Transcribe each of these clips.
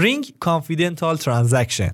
Ring Confidential Transaction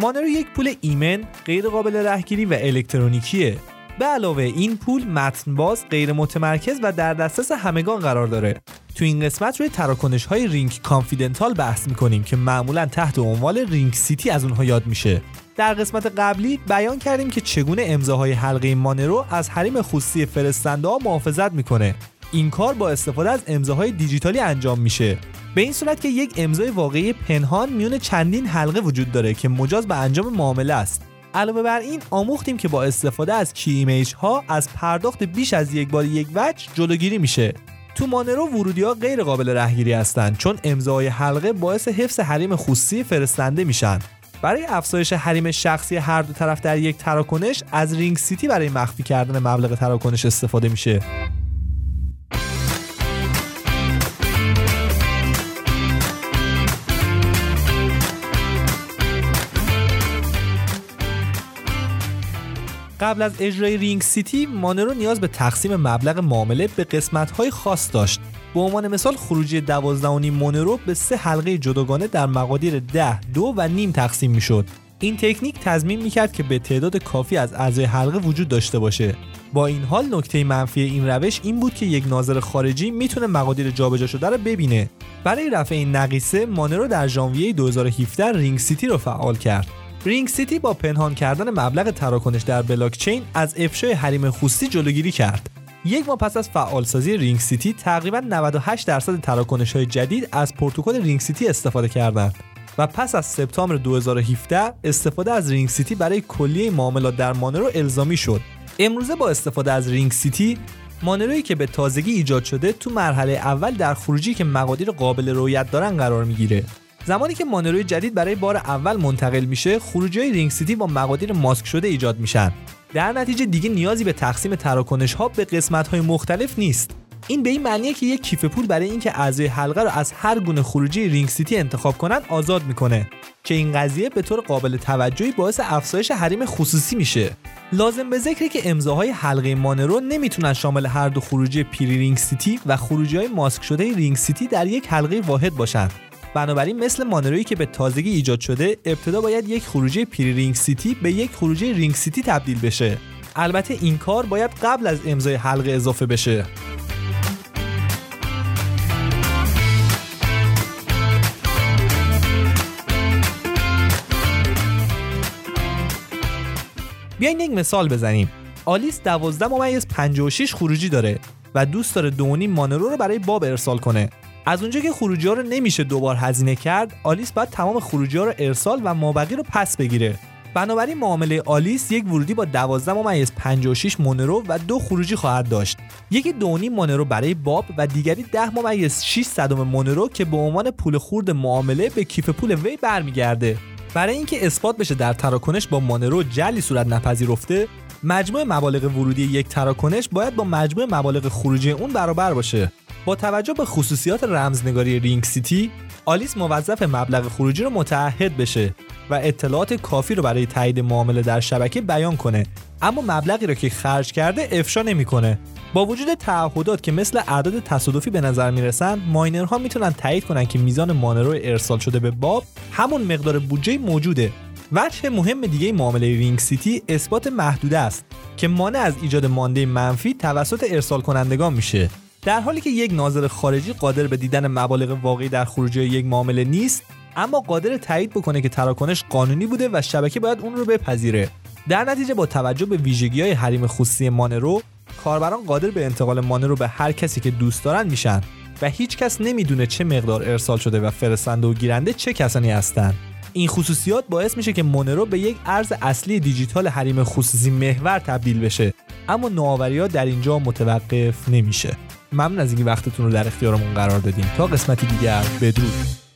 مانرو یک پول ایمن غیر قابل رهگیری و الکترونیکیه. به علاوه این پول متن باز غیر متمرکز و در دسترس همگان قرار داره. تو این قسمت روی تراکنش های Ring Confidential بحث می‌کنیم که معمولا تحت عنوان Ring CT از اونها یاد میشه. در قسمت قبلی بیان کردیم که چگونه امضاهای حلقه مانرو از حریم خصوصی فرستنده ها محافظت می‌کنه. این کار با استفاده از امضاهای دیجیتالی انجام میشه. به این صورت که یک امضای واقعی پنهان میون چندین حلقه وجود داره که مجاز به انجام معامله است. علاوه بر این آموختیم که با استفاده از کی ایمیج ها از پرداخت بیش از یک بار یک وجه جلوگیری میشه. تو مانرو ورودی ها غیر قابل رهگیری هستند چون امضای حلقه باعث حفظ حریم خصوصی فرستنده میشن. برای افزایش حریم شخصی هر دو طرف در یک تراکنش از Ring CT برای مخفی کردن مبلغ تراکنش استفاده میشه. قبل از اجرای Ring CT مانرو نیاز به تقسیم مبلغ معامله به قسمت‌های خاص داشت. به عنوان مثال خروجی 12 مانرو به سه حلقه جداگانه در مقادیر 10 دو و نیم تقسیم می‌شد. این تکنیک تضمین می‌کرد که به تعداد کافی از اعضای حلقه وجود داشته باشه. با این حال نکته منفی این روش این بود که یک ناظر خارجی می‌تونه مقادیر جابجا شده رو ببینه. برای رفع این نقیصه مانرو در ژانویه 2017 Ring CT رو فعال کرد. Ring CT با پنهان کردن مبلغ تراکنش در بلاکچین از افشای حریم خصوصی جلوگیری کرد. یک ماه پس از فعالسازی Ring CT تقریبا 98 درصد تراکنش های جدید از پروتکل Ring CT استفاده کردند و پس از سپتامبر 2017 استفاده از Ring CT برای کلیه معاملات در مانرو الزامی شد. امروزه با استفاده از Ring CT مانرویی که به تازگی ایجاد شده تو مرحله اول در خروجی که مقادیر قابل رویت دارن قرار می‌گیره زمانی که مانروی جدید برای بار اول منتقل میشه خروجی Ring CT با مقادیر ماسک شده ایجاد میشن. در نتیجه دیگه نیازی به تقسیم تراکنش ها به قسمت های مختلف نیست. این به این معنیه که یک کیف پول برای اینکه اعضای حلقه رو از هر گونه خروجی Ring CT انتخاب کنند آزاد می‌کنه. که این قضیه به طور قابل توجهی باعث افزایش حریم خصوصی میشه. لازم به ذکره که امضاهای حلقه مانرو نمی‌تونن شامل هر دو خروجی pre Ring CT و خروجی های ماسک شده Ring CT در یک حلقه واحد باشند بنابراین مثل مانرویی که به تازگی ایجاد شده ابتدا باید یک خروجی pre Ring CT به یک خروجی Ring CT تبدیل بشه. البته این کار باید قبل از امضای حلقه اضافه بشه. بیاین یک مثال بزنیم. آلیس 12 ممیز 56 خروجی داره و دوست داره دونی مانرو رو برای باب ارسال کنه. از اونجا که خروجی ها رو نمیشه دوبار هزینه کرد آلیس باید تمام خروجی ها رو ارسال و مابقی رو پس بگیره. بنابراین معامله آلیس یک ورودی با 12 ممیز 56 مونرو و دو خروجی خواهد داشت. یکی دونی مونرو برای باب و دیگری 10 ممیز 6 صدم مونرو که به عنوان پول خورد معامله به کیف پول وی برمیگرده. برای اینکه اثبات بشه در تراکنش با مانرو جعلی صورت نپذیرفته مجموع مبالغ ورودی یک تراکنش باید با مجموع مبالغ خروجی اون برابر باشه. با توجه به خصوصیات رمزنگاری Ring CT آلیس موظف مبلغ خروجی رو متعهد بشه و اطلاعات کافی رو برای تایید معامله در شبکه بیان کنه. اما مبلغی رو که خرج کرده افشا نمی‌کنه. با وجود تعهدات که مثل اعداد تصادفی به نظر می‌رسن ماینرها می‌تونن تایید کنن که میزان مانرو ارسال شده به باب همون مقدار بودجه موجوده. وجه مهم دیگه معامله رینگ سیتی اثبات محدوده است که مانع از ایجاد مانده منفی توسط ارسال کنندگان میشه. در حالی که یک ناظر خارجی قادر به دیدن مبالغ واقعی در خروجی یک معامله نیست اما قادر تایید بکنه که تراکنش قانونی بوده و شبکه باید اون رو بپذیره. در نتیجه با توجه به ویژگی های حریم خصوصی مانرو کاربران قادر به انتقال مانرو به هر کسی که دوست دارن میشن و هیچ کس نمی‌دونه چه مقدار ارسال شده و فرستنده و گیرنده چه کسانی هستند این خصوصیات باعث میشه که مونرو به یک ارز اصلی دیجیتال حریم خصوصی محور تبدیل بشه. اما نوآوری ها در اینجا متوقف نمیشه. ممنون از اینکه وقتتون رو در اختیارمون قرار دادین. تا قسمتی دیگر بدرود.